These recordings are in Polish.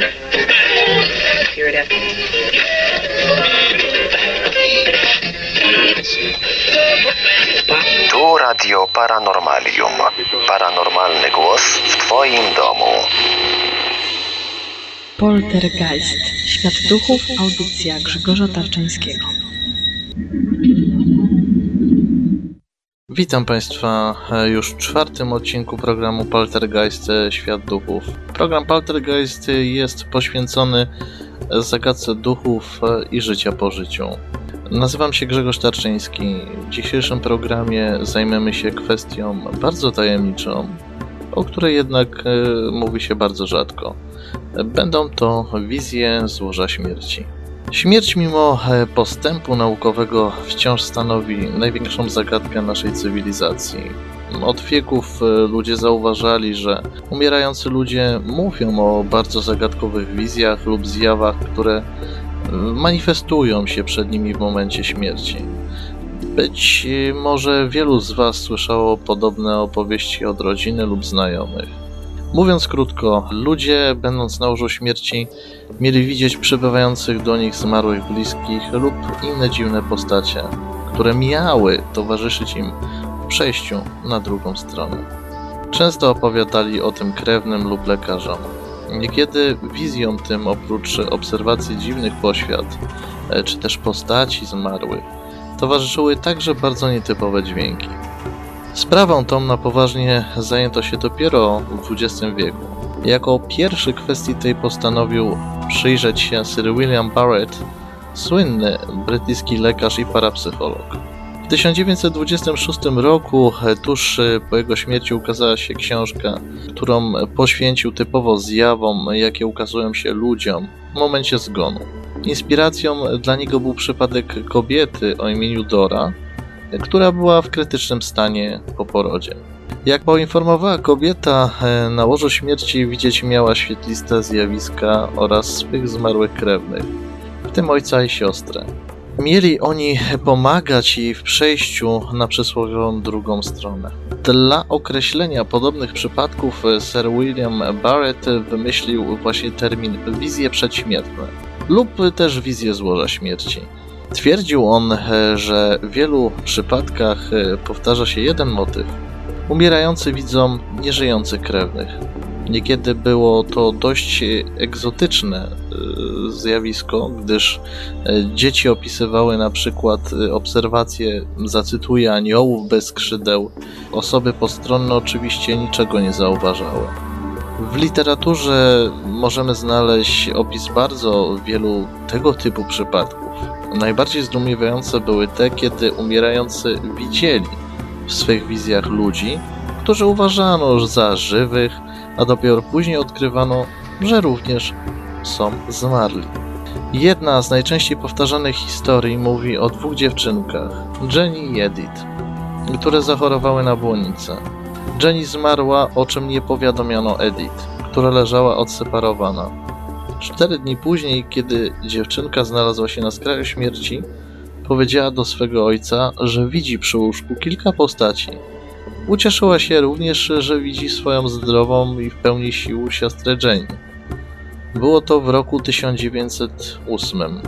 Hear it after. Tu Radio Paranormalium. Paranormalny głos w Twoim domu. Poltergeist. Świat duchów. Audycja Grzegorza Tarczyńskiego. Witam Państwa e, już w czwartym odcinku programu Poltergeist Świat Duchów. Program Poltergeist jest poświęcony zagadce duchów e, i życia po życiu. Nazywam się Grzegorz Tarczyński. W dzisiejszym programie zajmiemy się kwestią bardzo tajemniczą, o której jednak e, mówi się bardzo rzadko. Będą to wizje złoża śmierci. Śmierć mimo e, postępu naukowego wciąż stanowi największą zagadkę naszej cywilizacji. Od wieków e, ludzie zauważali, że umierający ludzie mówią o bardzo zagadkowych wizjach lub zjawach, które e, manifestują się przed nimi w momencie śmierci. Być może wielu z Was słyszało podobne opowieści od rodziny lub znajomych. Mówiąc krótko, ludzie, będąc na łożu śmierci, mieli widzieć przybywających do nich zmarłych bliskich lub inne dziwne postacie, które miały towarzyszyć im w przejściu na drugą stronę. Często opowiadali o tym krewnym lub lekarzom. Niekiedy wizjom tym, oprócz obserwacji dziwnych poświat, e, czy też postaci zmarłych, towarzyszyły także bardzo nietypowe dźwięki. Sprawą tą na poważnie zajęto się dopiero w XX wieku. Jako pierwszy kwestii tej postanowił przyjrzeć się Sir William Barrett, słynny brytyjski lekarz i parapsycholog. W 1926 roku, tuż po jego śmierci, ukazała się książka, którą poświęcił typowo zjawom, jakie ukazują się ludziom w momencie zgonu. Inspiracją dla niego był przypadek kobiety o imieniu Dora, która była w krytycznym stanie po porodzie. Jak poinformowała kobieta, e, na łożu śmierci widzieć miała świetliste zjawiska oraz swych zmarłych krewnych, w tym ojca i siostrę. Mieli oni pomagać jej w przejściu na przysłowiową drugą stronę. Dla określenia podobnych przypadków e, Sir William Barrett wymyślił właśnie termin wizje przedśmiertne lub też wizje złoża śmierci. Twierdził on, e, że w wielu przypadkach e, powtarza się jeden motyw. Umierający widzą nieżyjących krewnych. Niekiedy było to dość egzotyczne e, zjawisko, gdyż dzieci opisywały na przykład obserwacje, zacytuję, aniołów bez skrzydeł. Osoby postronne oczywiście niczego nie zauważały. W literaturze możemy znaleźć opis bardzo wielu tego typu przypadków. Najbardziej zdumiewające były te, kiedy umierający widzieli w swych wizjach ludzi, którzy uważano za żywych, a dopiero później odkrywano, że również są zmarli. Jedna z najczęściej powtarzanych historii mówi o dwóch dziewczynkach, Jenny i Edith, które zachorowały na błonicę. Jenny zmarła, o czym nie powiadomiono Edith, która leżała odseparowana. Cztery dni później, kiedy dziewczynka znalazła się na skraju śmierci, powiedziała do swego ojca, że widzi przy łóżku kilka postaci. Ucieszyła się również, że widzi swoją zdrową i w pełni sił siostrę Jane. Było to w roku 1908.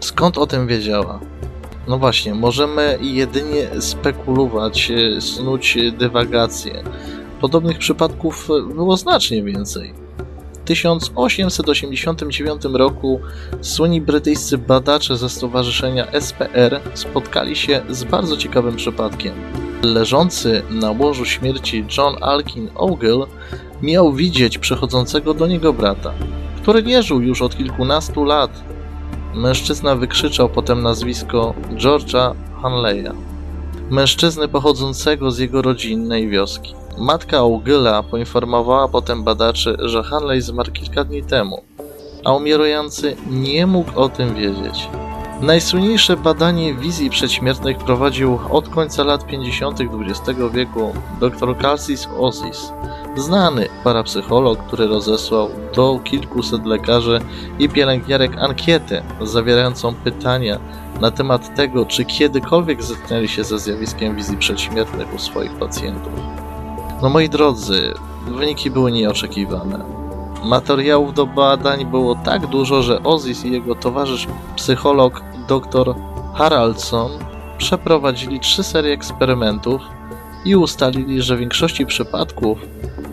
Skąd o tym wiedziała? No właśnie, możemy jedynie spekulować, snuć dywagacje. Podobnych przypadków było znacznie więcej. W 1889 roku słynni brytyjscy badacze ze stowarzyszenia SPR spotkali się z bardzo ciekawym przypadkiem. Leżący na łożu śmierci John Alkin Ogle miał widzieć przechodzącego do niego brata, który nie żył już od kilkunastu lat. Mężczyzna wykrzyczał potem nazwisko George'a Hanleya, mężczyzny pochodzącego z jego rodzinnej wioski. Matka Augyla poinformowała potem badaczy, że Hanley zmarł kilka dni temu, a umierający nie mógł o tym wiedzieć. Najsłynniejsze badanie wizji przedśmiertnych prowadził od końca lat 50. XX wieku dr Calcis Osis, znany parapsycholog, który rozesłał do kilkuset lekarzy i pielęgniarek ankietę zawierającą pytania na temat tego, czy kiedykolwiek zetknęli się ze zjawiskiem wizji przedśmiertnych u swoich pacjentów. No moi drodzy, wyniki były nieoczekiwane. Materiałów do badań było tak dużo, że Ozis i jego towarzysz psycholog dr Haraldson przeprowadzili trzy serie eksperymentów i ustalili, że w większości przypadków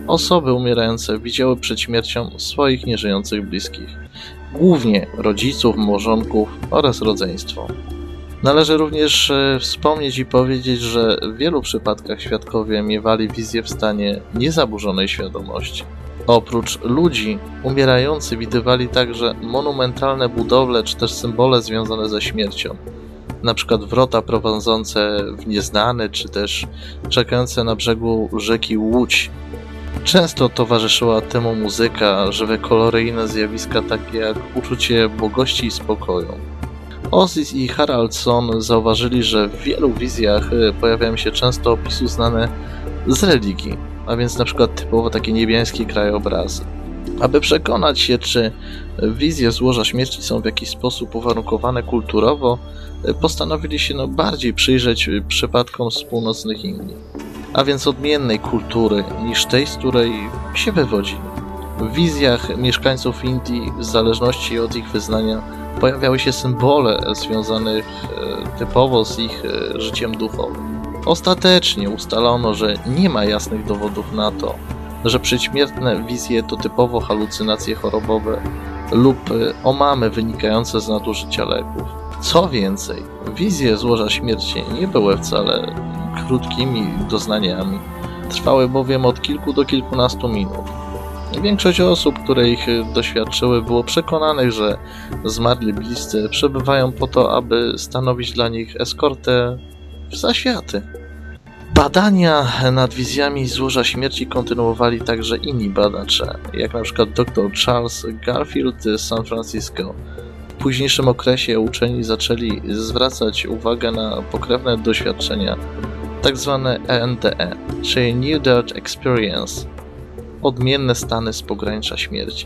osoby umierające widziały przed śmiercią swoich nieżyjących bliskich, głównie rodziców, małżonków oraz rodzeństwo. Należy również e, wspomnieć i powiedzieć, że w wielu przypadkach świadkowie miewali wizję w stanie niezaburzonej świadomości. Oprócz ludzi, umierający widywali także monumentalne budowle czy też symbole związane ze śmiercią. Na przykład wrota prowadzące w nieznany, czy też czekające na brzegu rzeki Łódź. Często towarzyszyła temu muzyka, żywe koloryjne zjawiska takie jak uczucie błogości i spokoju. Ozis i Haraldson zauważyli, że w wielu wizjach y, pojawiają się często opisy znane z religii, a więc na przykład typowo takie niebiańskie krajobrazy. Aby przekonać się, czy wizje złoża śmierci są w jakiś sposób uwarunkowane kulturowo, y, postanowili się no bardziej przyjrzeć y, przypadkom z północnych Indii, a więc odmiennej kultury niż tej, z której się wywodzili. W wizjach mieszkańców Indii, w zależności od ich wyznania, pojawiały się symbole związane typowo z ich e, życiem duchowym. Ostatecznie ustalono, że nie ma jasnych dowodów na to, że przedśmiertne wizje to typowo halucynacje chorobowe lub e, omamy wynikające z nadużycia leków. Co więcej, wizje złoża śmierci nie były wcale krótkimi doznaniami, trwały bowiem od kilku do kilkunastu minut. Większość osób, które ich doświadczyły, było przekonanych, że zmarli bliscy przebywają po to, aby stanowić dla nich eskortę w zaświaty. Badania nad wizjami złoża śmierci kontynuowali także inni badacze, jak na przykład dr Charles Garfield z San Francisco. W późniejszym okresie uczeni zaczęli zwracać uwagę na pokrewne doświadczenia, tak zwane ENDE, czyli New Death Experience, odmienne stany z pogranicza śmierci,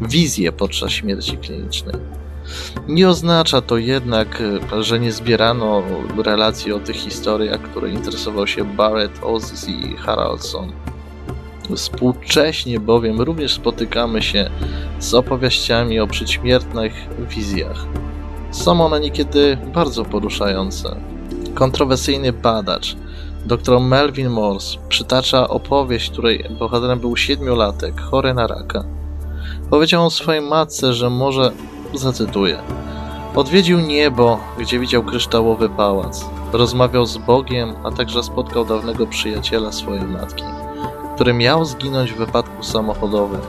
wizje podczas śmierci klinicznej. Nie oznacza to jednak, że nie zbierano relacji o tych historiach, które interesował się Barrett, Ozzy i Haraldson. Współcześnie bowiem również spotykamy się z opowieściami o przedśmiertnych wizjach. Są one niekiedy bardzo poruszające. Kontrowersyjny badacz Dr Melvin Morse przytacza opowieść, której bohaterem był siedmiolatek, chory na raka. Powiedział on swojej matce, że może, zacytuję, odwiedził niebo, gdzie widział kryształowy pałac, rozmawiał z Bogiem, a także spotkał dawnego przyjaciela swojej matki, który miał zginąć w wypadku samochodowym.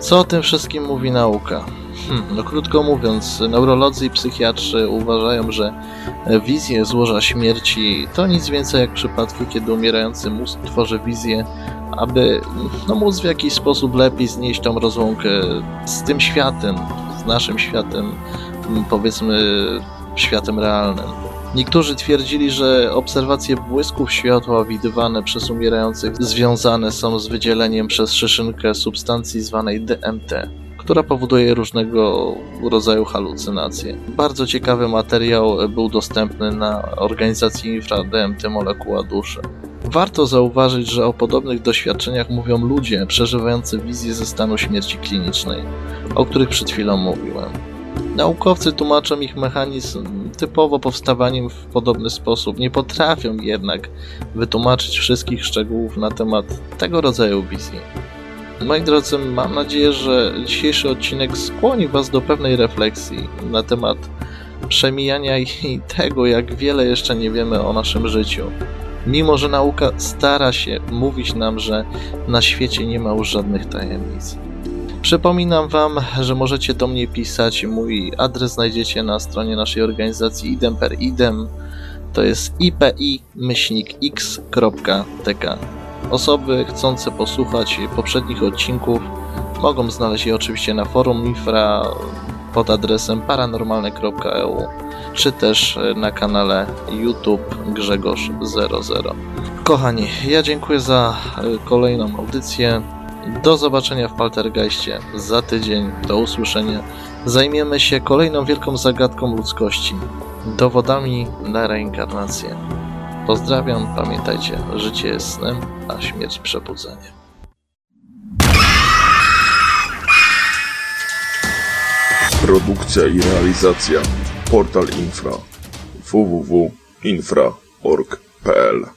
Co o tym wszystkim mówi nauka? Hmm, no krótko mówiąc, neurolodzy i psychiatrzy uważają, że wizje złoża śmierci to nic więcej jak przypadki, kiedy umierający mózg tworzy wizję, aby no, móc w jakiś sposób lepiej znieść tą rozłąkę z tym światem, z naszym światem, powiedzmy światem realnym. Niektórzy twierdzili, że obserwacje błysków światła widywane przez umierających związane są z wydzieleniem przez szyszynkę substancji zwanej DMT która powoduje różnego rodzaju halucynacje. Bardzo ciekawy materiał był dostępny na organizacji InfraDMT Molekuła Duszy. Warto zauważyć, że o podobnych doświadczeniach mówią ludzie przeżywający wizję ze stanu śmierci klinicznej, o których przed chwilą mówiłem. Naukowcy tłumaczą ich mechanizm typowo powstawaniem w podobny sposób, nie potrafią jednak wytłumaczyć wszystkich szczegółów na temat tego rodzaju wizji. Moi drodzy, mam nadzieję, że dzisiejszy odcinek skłoni Was do pewnej refleksji na temat przemijania i tego, jak wiele jeszcze nie wiemy o naszym życiu. Mimo, że nauka stara się mówić nam, że na świecie nie ma już żadnych tajemnic. Przypominam Wam, że możecie do mnie pisać. Mój adres znajdziecie na stronie naszej organizacji idem per idem. To jest ipi-x.tk. Osoby chcące posłuchać poprzednich odcinków mogą znaleźć je oczywiście na forum Infra pod adresem paranormalne.eu czy też na kanale YouTube Grzegorz00. Kochani, ja dziękuję za kolejną audycję. Do zobaczenia w Paltergeistie za tydzień. Do usłyszenia. Zajmiemy się kolejną wielką zagadką ludzkości dowodami na reinkarnację. Pozdrawiam, pamiętajcie, życie jest snem, a śmierć przebudzeniem. Produkcja i realizacja Portal Infra www.infra.org.pl